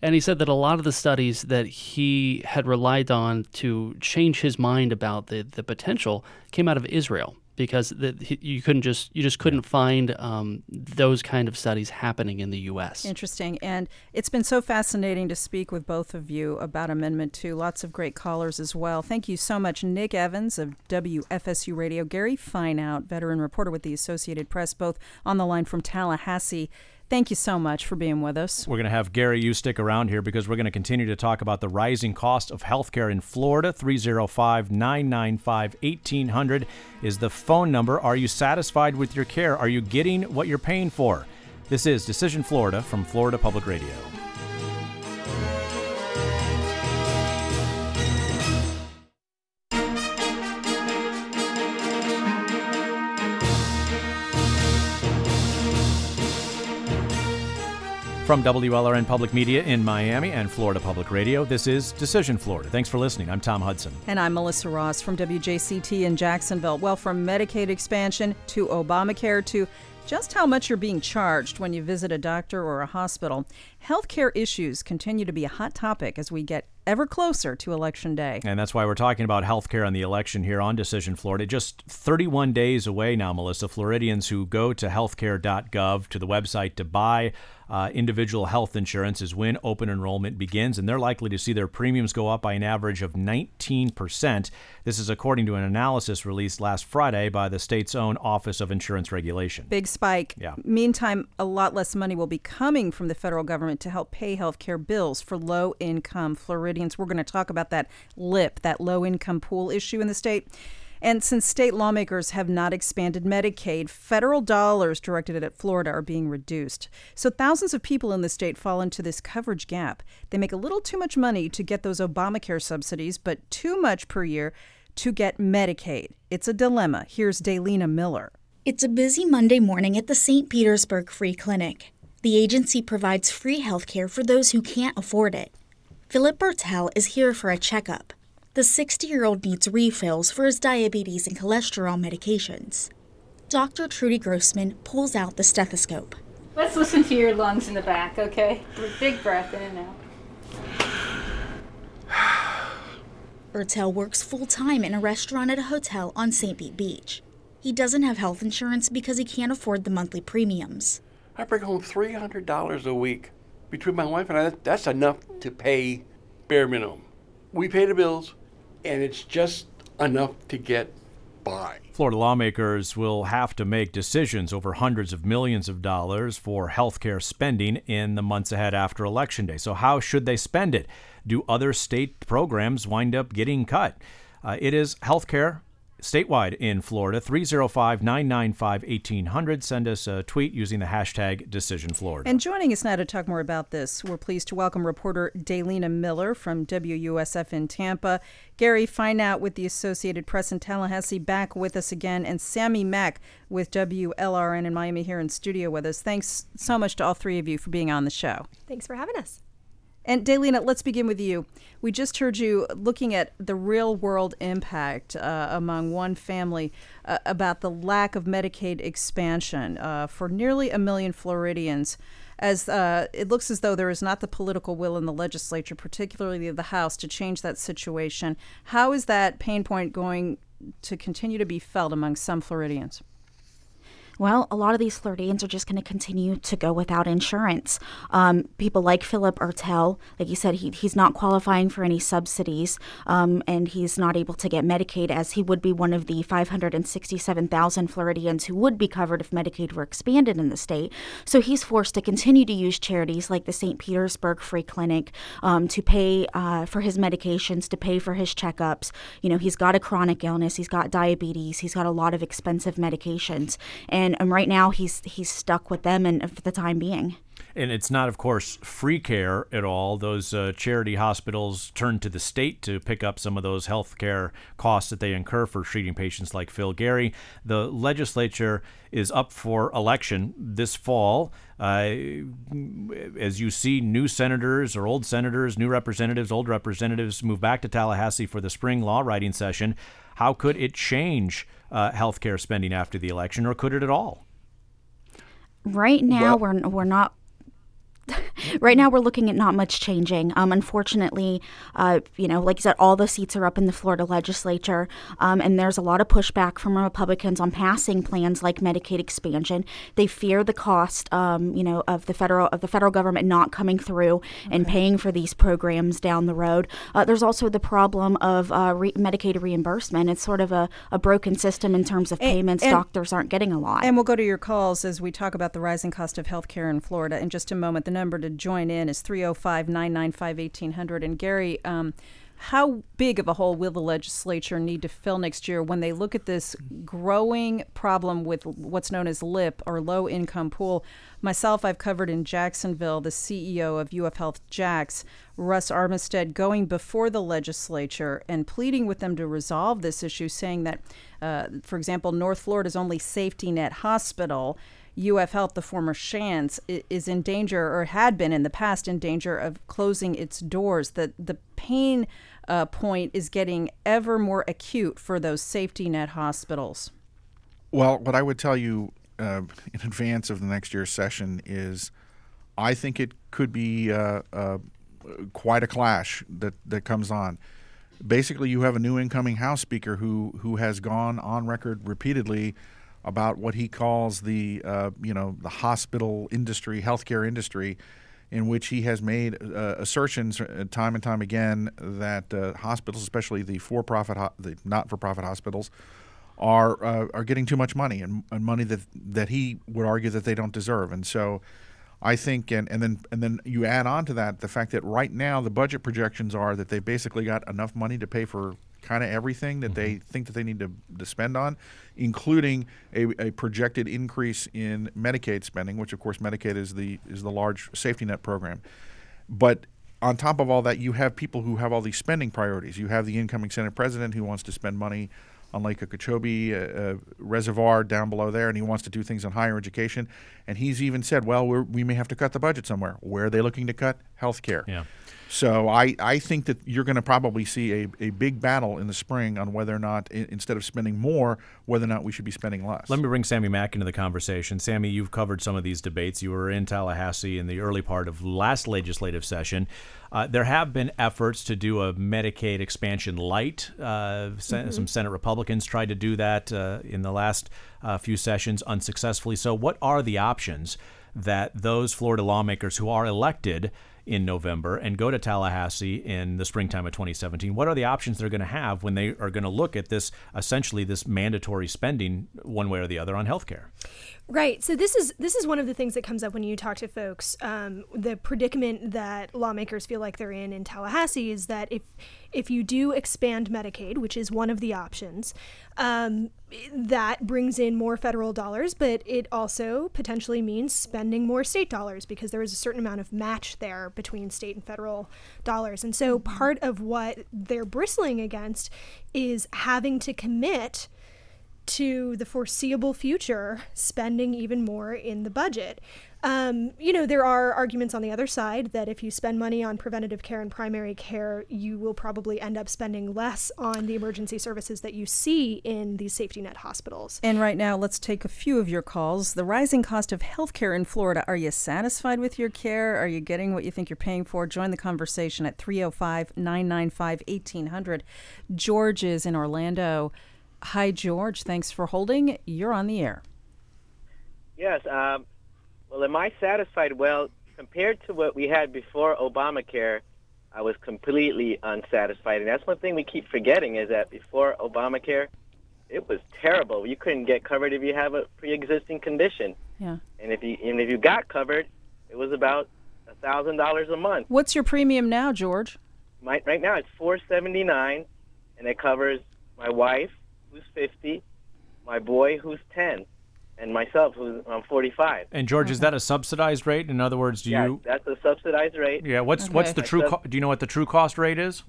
[SPEAKER 10] And he said that a lot of the studies that he had relied on to change his mind about the, the potential came out of Israel because the, you couldn't just you just couldn't find um, those kind of studies happening in the U.S.
[SPEAKER 2] Interesting, and it's been so fascinating to speak with both of you about Amendment Two. Lots of great callers as well. Thank you so much, Nick Evans of WFSU Radio, Gary Fineout, veteran reporter with the Associated Press, both on the line from Tallahassee. Thank you so much for being with us.
[SPEAKER 1] We're going to have Gary, you stick around here because we're going to continue to talk about the rising cost of healthcare in Florida. 305 995 1800 is the phone number. Are you satisfied with your care? Are you getting what you're paying for? This is Decision Florida from Florida Public Radio. From WLRN Public Media in Miami and Florida Public Radio, this is Decision Florida. Thanks for listening. I'm Tom Hudson.
[SPEAKER 2] And I'm Melissa Ross from WJCT in Jacksonville. Well, from Medicaid expansion to Obamacare to just how much you're being charged when you visit a doctor or a hospital, healthcare issues continue to be a hot topic as we get ever closer to Election Day.
[SPEAKER 1] And that's why we're talking about healthcare and the election here on Decision Florida. Just 31 days away now, Melissa. Floridians who go to healthcare.gov to the website to buy uh, individual health insurance is when open enrollment begins, and they're likely to see their premiums go up by an average of 19%. This is according to an analysis released last Friday by the state's own Office of Insurance Regulation.
[SPEAKER 2] Big spike.
[SPEAKER 1] Yeah.
[SPEAKER 2] Meantime, a lot less money will be coming from the federal government to help pay health care bills for low income Floridians. We're going to talk about that LIP, that low income pool issue in the state. And since state lawmakers have not expanded Medicaid, federal dollars directed at Florida are being reduced. So thousands of people in the state fall into this coverage gap. They make a little too much money to get those Obamacare subsidies, but too much per year to get Medicaid. It's a dilemma. Here's Daylina Miller.
[SPEAKER 16] It's a busy Monday morning at the St. Petersburg Free Clinic. The agency provides free health care for those who can't afford it. Philip Bertel is here for a checkup. The 60 year old needs refills for his diabetes and cholesterol medications. Dr. Trudy Grossman pulls out the stethoscope.
[SPEAKER 17] Let's listen to your lungs in the back, okay? Big breath in and out.
[SPEAKER 16] Bertel works full time in a restaurant at a hotel on St. Pete Beach. He doesn't have health insurance because he can't afford the monthly premiums.
[SPEAKER 18] I bring home $300 a week. Between my wife and I, that's enough to pay bare minimum. We pay the bills, and it's just enough to get by.
[SPEAKER 1] Florida lawmakers will have to make decisions over hundreds of millions of dollars for health care spending in the months ahead after Election Day. So, how should they spend it? Do other state programs wind up getting cut? Uh, it is health care statewide in Florida. 305 995 1800. Send us a tweet using the hashtag DecisionFlorida.
[SPEAKER 2] And joining us now to talk more about this, we're pleased to welcome reporter Daylina Miller from WUSF in Tampa, Gary Fineout with the Associated Press in Tallahassee back with us again, and Sammy Mack with WLRN in Miami here in studio with us. Thanks so much to all three of you for being on the show.
[SPEAKER 19] Thanks for having us.
[SPEAKER 2] And Daylina, let's begin with you. We just heard you looking at the real world impact uh, among one family uh, about the lack of Medicaid expansion uh, for nearly a million Floridians. As uh, it looks as though there is not the political will in the legislature, particularly the House, to change that situation. How is that pain point going to continue to be felt among some Floridians?
[SPEAKER 16] Well, a lot of these Floridians are just going to continue to go without insurance. Um, people like Philip Ertel, like you said, he, he's not qualifying for any subsidies um, and he's not able to get Medicaid as he would be one of the 567,000 Floridians who would be covered if Medicaid were expanded in the state. So he's forced to continue to use charities like the St. Petersburg Free Clinic um, to pay uh, for his medications, to pay for his checkups. You know, he's got a chronic illness, he's got diabetes, he's got a lot of expensive medications. And um, right now he's he's stuck with them and for the time being.
[SPEAKER 1] And it's not, of course, free care at all. Those uh, charity hospitals turn to the state to pick up some of those health care costs that they incur for treating patients like Phil Gary. The legislature is up for election this fall. Uh, as you see new senators or old senators, new representatives, old representatives move back to Tallahassee for the spring law writing session, how could it change uh, health care spending after the election, or could it at all?
[SPEAKER 16] Right now, we're we're not right now we're looking at not much changing. Um, unfortunately, uh, you know, like I said, all the seats are up in the Florida legislature, um, and there's a lot of pushback from Republicans on passing plans like Medicaid expansion. They fear the cost, um, you know, of the federal of the federal government not coming through and paying for these programs down the road. Uh, there's also the problem of uh, re- Medicaid reimbursement. It's sort of a, a broken system in terms of
[SPEAKER 2] And-
[SPEAKER 16] payments.
[SPEAKER 2] and-
[SPEAKER 16] Doctors aren't getting a lot.
[SPEAKER 2] And we'll go to your calls as we talk about the rising cost of health care in Florida in just a moment. The number to join in is 305 995 1800. And Gary, um, how big of a hole will the legislature need to fill next year when they look at this growing problem with what's known as LIP or low income pool? Myself, I've covered in Jacksonville the CEO of UF Health Jax, Russ Armistead, going before the legislature and pleading with them to resolve this issue, saying that, uh, for example, North Florida's only safety net hospital. UF Health, the former Shands, is in danger or had been in the past in danger of closing its doors. The the pain uh, point is getting ever more acute for those safety net hospitals.
[SPEAKER 11] Well, what I would tell you uh, in advance of the next year's session is, I think it could be uh, uh, quite a clash that that comes on. Basically, you have a new incoming House Speaker who who has gone on record repeatedly about what he calls the uh, you know the hospital industry, healthcare industry, in which he has made uh, assertions uh, time and time again that uh, hospitals, especially the for-profit, ho- the not-for-profit hospitals, are uh, are getting too much money and, and money that that he would argue that they don't deserve. And so, I think, and, and then and then you add on to that the fact that right now the budget projections are that they basically got enough money to pay for kind of everything that they think that they need to, to spend on, including a, a projected increase in Medicaid spending, which of course Medicaid is the is the large safety net program. But on top of all that, you have people who have all these spending priorities. You have the incoming Senate president who wants to spend money on Lake Okeechobee uh, uh, Reservoir down below there, and he wants to do things on higher education. And he's even said, well, we're, we may have to cut the budget somewhere. Where are they looking to cut? Healthcare.
[SPEAKER 1] Yeah.
[SPEAKER 11] So I, I think that you're going to probably see a, a big battle in the spring on whether or not, i- instead of spending more, whether or not we should be spending less.
[SPEAKER 1] Let me bring Sammy Mack into the conversation. Sammy, you've covered some of these debates. You were in Tallahassee in the early part of last legislative session. Uh, there have been efforts to do a Medicaid expansion light. Uh, sen-
[SPEAKER 19] Mhm.
[SPEAKER 1] Some Senate Republicans tried to do that uh, in the last uh, few sessions unsuccessfully. So, what are the options that those Florida lawmakers who are elected in November and go to Tallahassee in the springtime of 2017, what are the options they're going to have when they are going to look at this essentially this mandatory spending one way or the other on healthcare?
[SPEAKER 19] Right. So this is this is one of the things that comes up when you talk to folks. Um, the predicament that lawmakers feel like they're in in Tallahassee is that if if you do expand Medicaid, which is one of the options, um, that brings in more federal dollars, but it also potentially means spending more state dollars because there is a certain amount of match there between state and federal dollars. And so part of what they're bristling against is having to commit to the foreseeable future spending even more in the budget. Um, you know, there are arguments on the other side that if you spend money on preventative care and primary care, you will probably end up spending less on the emergency services that you see in these safety net hospitals.
[SPEAKER 2] And right now, let's take a few of your calls. The rising cost of healthcare in Florida. Are you satisfied with your care? Are you getting what you think you're paying for? Join the conversation at 305 995 1800. George is in Orlando. Hi, George. Thanks for holding. You're on the air.
[SPEAKER 20] Yes. Um, well, am I satisfied? Well, compared to what we had before Obamacare, I was completely unsatisfied. And that's one thing we keep forgetting is that before Obamacare, it was terrible. You couldn't get covered if you have a pre-existing condition,
[SPEAKER 2] Yeah.
[SPEAKER 20] and if you and if you got covered, it was about a thousand dollars a month.
[SPEAKER 2] What's your premium now, George?
[SPEAKER 20] My, right now, it's four seventy nine, and it covers my wife, who's fifty, my boy, who's ten, and myself, who's I'm forty five.
[SPEAKER 1] And George, is that a subsidized rate? In other words, do
[SPEAKER 20] Yeah,
[SPEAKER 1] you?
[SPEAKER 20] that's a subsidized rate.
[SPEAKER 1] Yeah. What's what's the true?
[SPEAKER 20] sub-
[SPEAKER 1] Co- do you know what the true cost rate is?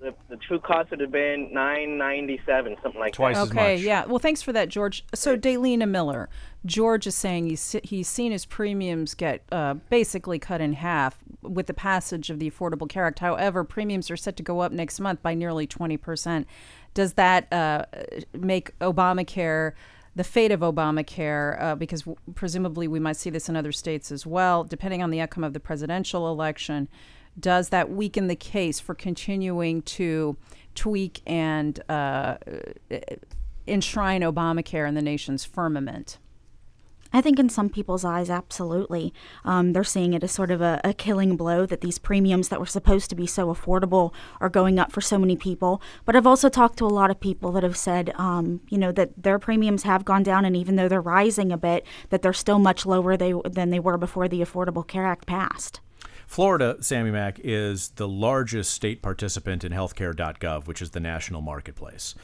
[SPEAKER 20] the, the true cost would have been nine ninety seven, something like
[SPEAKER 1] Twice
[SPEAKER 20] that.
[SPEAKER 1] as
[SPEAKER 2] Okay, yeah. Well, thanks for that, George. So, Daylina Miller, George is saying he's he's seen his premiums get uh, basically cut in half with the passage of the Affordable Care Act. However, premiums are set to go up next month by nearly twenty percent. Does that uh, make Obamacare? The fate of Obamacare, uh, because w- presumably we might see this in other states as well, depending on the outcome of the presidential election, does that weaken the case for continuing to tweak and uh, enshrine Obamacare in the nation's firmament?
[SPEAKER 16] I think in some people's eyes, absolutely. Um, they're seeing it as sort of a, a killing blow that these premiums that were supposed to be so affordable are going up for so many people. But I've also talked to a lot of people that have said, um, you know, that their premiums have gone down, and even though they're rising a bit, that they're still much lower they, than they were before the Affordable Care Act passed.
[SPEAKER 1] Florida, Sammy Mack, is the largest state participant in healthcare.gov, which is the national marketplace.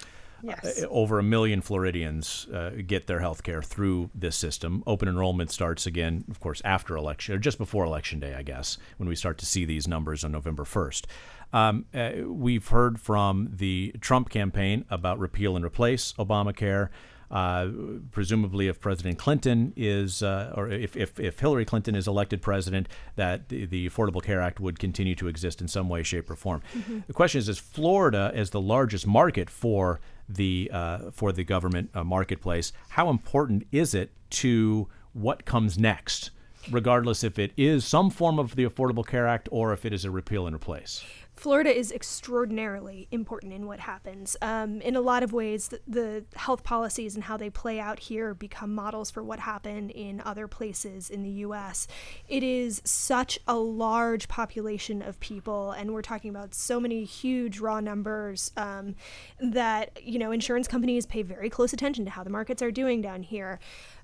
[SPEAKER 19] Yes.
[SPEAKER 1] Uh, over a million Floridians uh, get their health care through this system. Open enrollment starts again, of course, after election, or just before election day, I guess, when we start to see these numbers on November 1st. Um, uh, we've heard from the Trump campaign about repeal and replace Obamacare. Uh, presumably, if President Clinton is, uh, or if, if, if Hillary Clinton is elected president, that the, the Affordable Care Act would continue to exist in some way, shape, or form.
[SPEAKER 19] Mm-hmm.
[SPEAKER 1] The question is: Is Florida, as the largest market for the uh, for the government uh, marketplace, how important is it to what comes next, regardless if it is some form of the Affordable Care Act or if it is a repeal and replace?
[SPEAKER 19] Florida is extraordinarily important in what happens. Um, in a lot of ways, the, the health policies and how they play out here become models for what happened in other places in the U.S. It is such a large population of people, and we're talking about so many huge raw numbers um, that you know insurance companies pay very close attention to how the markets are doing down here.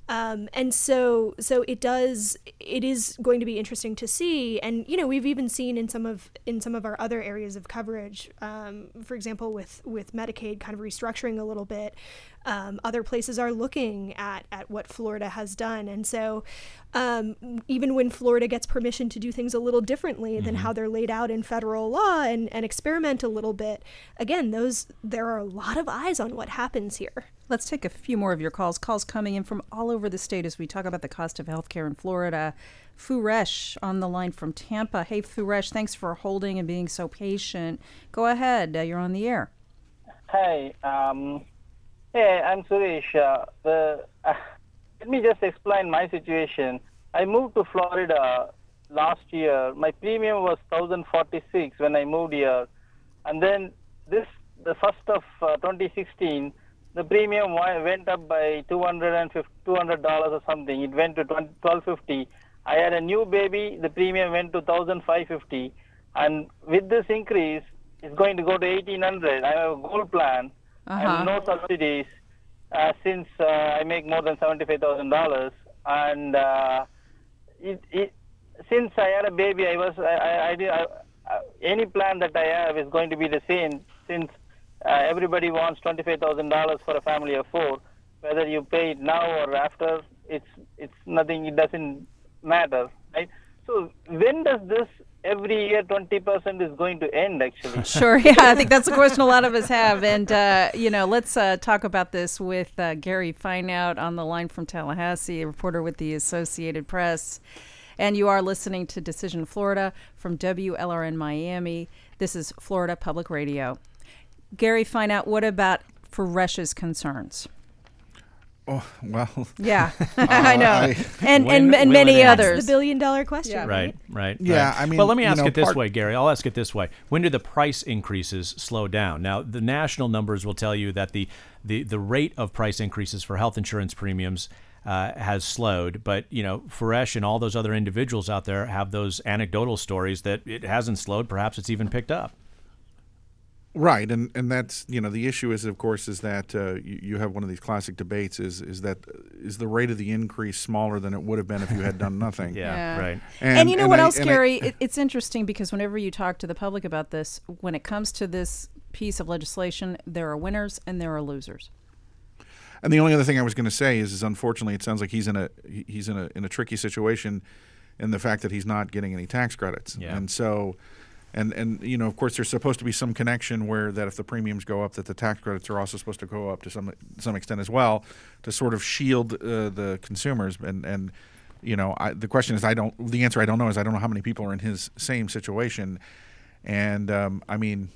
[SPEAKER 19] Um, and so so it does it is going to be interesting to see. And you know we've even seen in some of in some of our other areas of coverage um, for example with with medicaid kind of restructuring a little bit um, other places are looking at at what florida has done. And so um, even when florida gets permission to do things a little differently than how they're laid out in federal law and, and experiment a little bit again those there are a lot of eyes on what happens here
[SPEAKER 2] Let's take a few more of your calls. Calls coming in from all over the state as we talk about the cost of healthcare in Florida. Furesh on the line from Tampa. Hey, Furesh, thanks for holding and being so patient. Go ahead. Uh, you're on the air.
[SPEAKER 21] Hi. Um, hey, I'm Suresh. Uh, the, uh, let me just explain my situation. I moved to Florida last year. My premium was 1046 when I moved here. And then this, the first of uh, 2016, the premium went up by 250 $200 or something. It went to 20, 1250 I had a new baby. The premium went to 1550 and with this increase, it's going to go to 1800 I have a gold plan
[SPEAKER 2] Uh-huh.
[SPEAKER 21] and no subsidies uh, since uh, I make more than $75,000. And uh, it, it, since I had a baby, I was I, I, I, did, I, uh, any plan that I have is going to be the same since uh, everybody wants $25,000 for a family of four. Whether you pay it now or after, it's it's nothing. It doesn't matter, right? So when does this every year 20% is going to end actually?
[SPEAKER 2] Sure. Yeah, I think that's a question a lot of us have. And, uh, you know, let's uh, talk about this with uh, Gary Fineout on the line from Tallahassee, a reporter with the Associated Press. And you are listening to Decision Florida from WLRN Miami. This is Florida Public Radio. Gary Fineout what about Faresh's concerns?
[SPEAKER 11] Oh well.
[SPEAKER 2] Yeah,
[SPEAKER 11] Uh,
[SPEAKER 2] I know,
[SPEAKER 11] I-
[SPEAKER 2] and
[SPEAKER 1] When-
[SPEAKER 2] and, and many others.
[SPEAKER 19] the billion dollar question
[SPEAKER 1] Right, right.
[SPEAKER 11] Yeah,
[SPEAKER 1] right.
[SPEAKER 11] I mean,
[SPEAKER 1] well, let me
[SPEAKER 11] you
[SPEAKER 1] ask
[SPEAKER 11] know,
[SPEAKER 1] it this
[SPEAKER 11] part-
[SPEAKER 1] way, Gary. I'll ask it this way: When do the price increases slow down? Now, the national numbers will tell you that the the the rate of price increases for health insurance premiums uh, has slowed. But you know, Faresh and all those other individuals out there have those anecdotal stories that it hasn't slowed. Perhaps it's even picked up.
[SPEAKER 11] Right, and and that's you know the issue is of course is that uh, you, you have one of these classic debates is is that is the rate of the increase smaller than it would have been if you had done nothing.
[SPEAKER 1] yeah, right.
[SPEAKER 2] And, you know what
[SPEAKER 11] I-
[SPEAKER 2] else,
[SPEAKER 11] and I-
[SPEAKER 2] Gary? it, it's interesting because whenever you talk to the public about this, when it comes to this piece of legislation, there are winners and there are losers.
[SPEAKER 11] And the only other thing I was going to say is, is unfortunately, it sounds like he's in a he's in a in a tricky situation, in the fact that he's not getting any tax credits.
[SPEAKER 1] Yeah.
[SPEAKER 11] And so, and and you know, of course, there's supposed to be some connection where that if the premiums go up, that the tax credits are also supposed to go up to some some extent as well, to sort of shield uh, the consumers. And and you know, I, the question is, I don't. The answer I don't know is I don't know how many people are in his same situation. And um, I mean.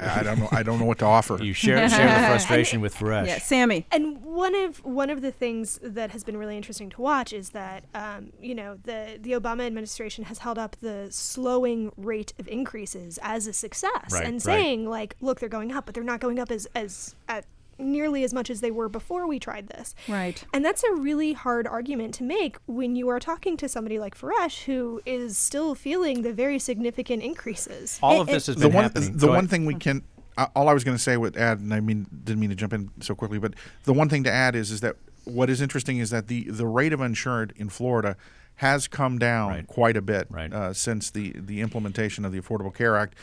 [SPEAKER 11] I don't know. I don't know what to offer.
[SPEAKER 1] You share share the frustration with Faresh.
[SPEAKER 2] Yeah, Sammy.
[SPEAKER 19] And one of one of the things that has been really interesting to watch is that um, you know the the Obama administration has held up the slowing rate of increases as a success
[SPEAKER 22] Right,
[SPEAKER 19] and
[SPEAKER 22] right.
[SPEAKER 19] saying like, look, they're going up, but they're not going up as as at nearly as much as they were before we tried this.
[SPEAKER 2] Right.
[SPEAKER 19] And that's a really hard argument to make when you are talking to somebody like Faresh who is still feeling the very significant increases.
[SPEAKER 1] All of this has
[SPEAKER 11] the
[SPEAKER 1] been
[SPEAKER 11] one,
[SPEAKER 1] happening.
[SPEAKER 11] The
[SPEAKER 1] Go
[SPEAKER 11] one
[SPEAKER 1] ahead.
[SPEAKER 11] thing we can, uh, all I was going to say with add, and I mean didn't mean to jump in so quickly, but the one thing to add is is that what is interesting is that the the rate of insured in Florida has come down quite a bit uh, since the the implementation of the Affordable Care Act,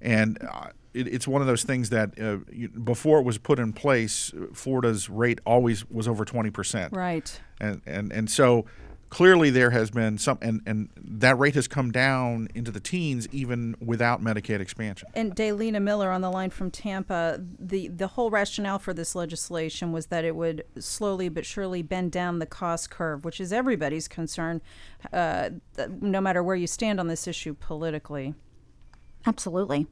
[SPEAKER 11] and. Uh, it, it's one of those things that uh, you, before it was put in place, Florida's rate always was over twenty percent.
[SPEAKER 2] Right.
[SPEAKER 11] And and and so clearly there has been some, and and that rate has come down into the teens even without Medicaid expansion.
[SPEAKER 2] And Daylina Miller on the line from Tampa, the, the whole rationale for this legislation was that it would slowly but surely bend down the cost curve, which is everybody's concern, uh, no matter where you stand on this issue politically.
[SPEAKER 16] Absolutely.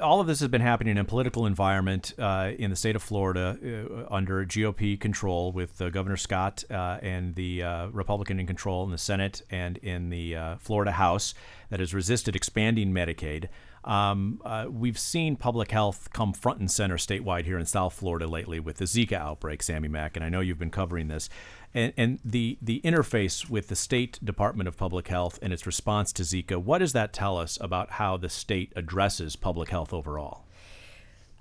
[SPEAKER 1] All of this has been happening in a political environment uh, in the state of Florida uh, under GOP control with uh, Governor Scott uh, and the uh, Republican in control in the Senate and in the Florida House that has resisted expanding Medicaid. Um, uh, we've seen public health come front and center statewide here in South Florida lately with the Zika outbreak, Sammy Mack, and I know you've been covering this. And, and the, the interface with the state Department of Public Health and its response to Zika, what does that tell us about how the state addresses public health overall?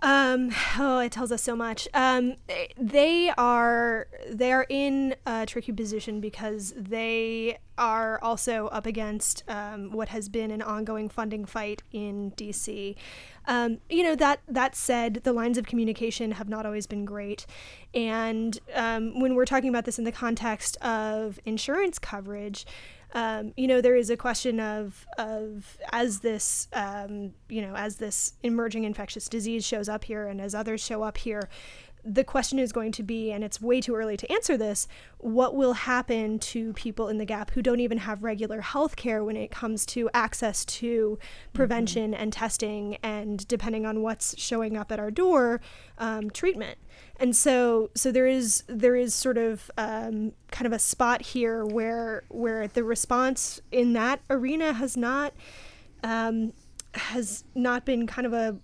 [SPEAKER 19] Um, oh, it tells us so much. Um, they are they are in a tricky position because they are also up against um, what has been an ongoing funding fight in DC. Um, you know that that said, the lines of communication have not always been great, and um, when we're talking about this in the context of insurance coverage. Um, you know, there is a question of of as this um, you know as this emerging infectious disease shows up here, and as others show up here, the question is going to be, and it's way too early to answer this, what will happen to people in the gap who don't even have regular health care when it comes to access to prevention and testing, and depending on what's showing up at our door, um, treatment. And so, so there is there is sort of um, kind of a spot here where where the response in that arena has not um, has not been kind of a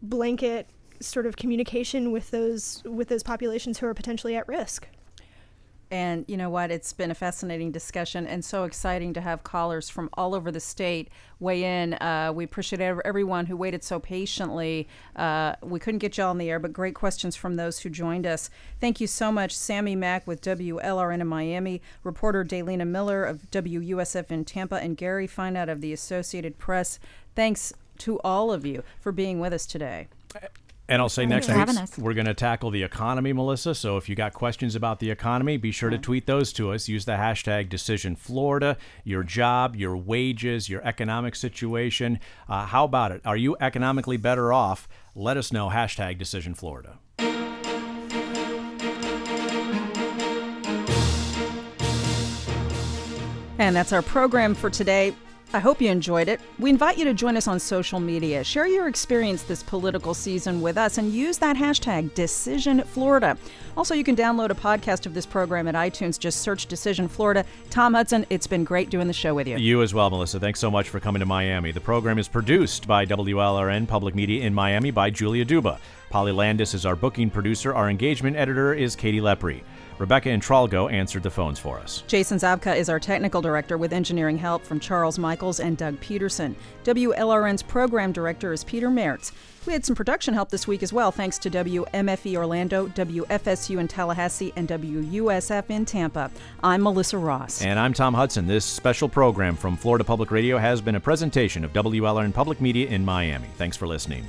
[SPEAKER 19] blanket sort of communication with those with those populations who are potentially at risk.
[SPEAKER 2] And you know what? It's been a fascinating discussion and so exciting to have callers from all over the state weigh in. Uh, we appreciate everyone who waited so patiently. Uh, we couldn't get you all on the air, but great questions from those who joined us. Thank you so much, Sammy Mack with WLRN in Miami, reporter Daylina Miller of WUSF in Tampa, and Gary Fineout of the Associated Press. Thanks to all of you for being with us today.
[SPEAKER 1] And I'll say
[SPEAKER 2] Thanks
[SPEAKER 1] next week we're going to tackle the economy, Melissa. So if you got questions about the economy, be sure to tweet those to us. Use the hashtag Decision Florida. Your job, your wages, your economic situation. Uh, how about it? Are you economically better off? Let us know. Hashtag Decision Florida.
[SPEAKER 2] And that's our program for today. I hope you enjoyed it. We invite you to join us on social media. Share your experience this political season with us and use that hashtag Decision Florida. Also, you can download a podcast of this program at iTunes. Just search Decision Florida. Tom Hudson, it's been great doing the show with you.
[SPEAKER 1] You as well, Melissa. Thanks so much for coming to Miami. The program is produced by WLRN Public Media in Miami by Julia Duba. Polly Landis is our booking producer. Our engagement editor is Katie Lepre. Rebecca Intralgo answered the phones for us.
[SPEAKER 2] Jason Zabka is our technical director with engineering help from Charles Michaels and Doug Peterson. WLRN's program director is Peter Mertz. We had some production help this week as well, thanks to WMFE Orlando, WFSU in Tallahassee, and WUSF in Tampa. I'm Melissa Ross.
[SPEAKER 1] And I'm Tom Hudson. This special program from Florida Public Radio has been a presentation of WLRN Public Media in Miami. Thanks for listening.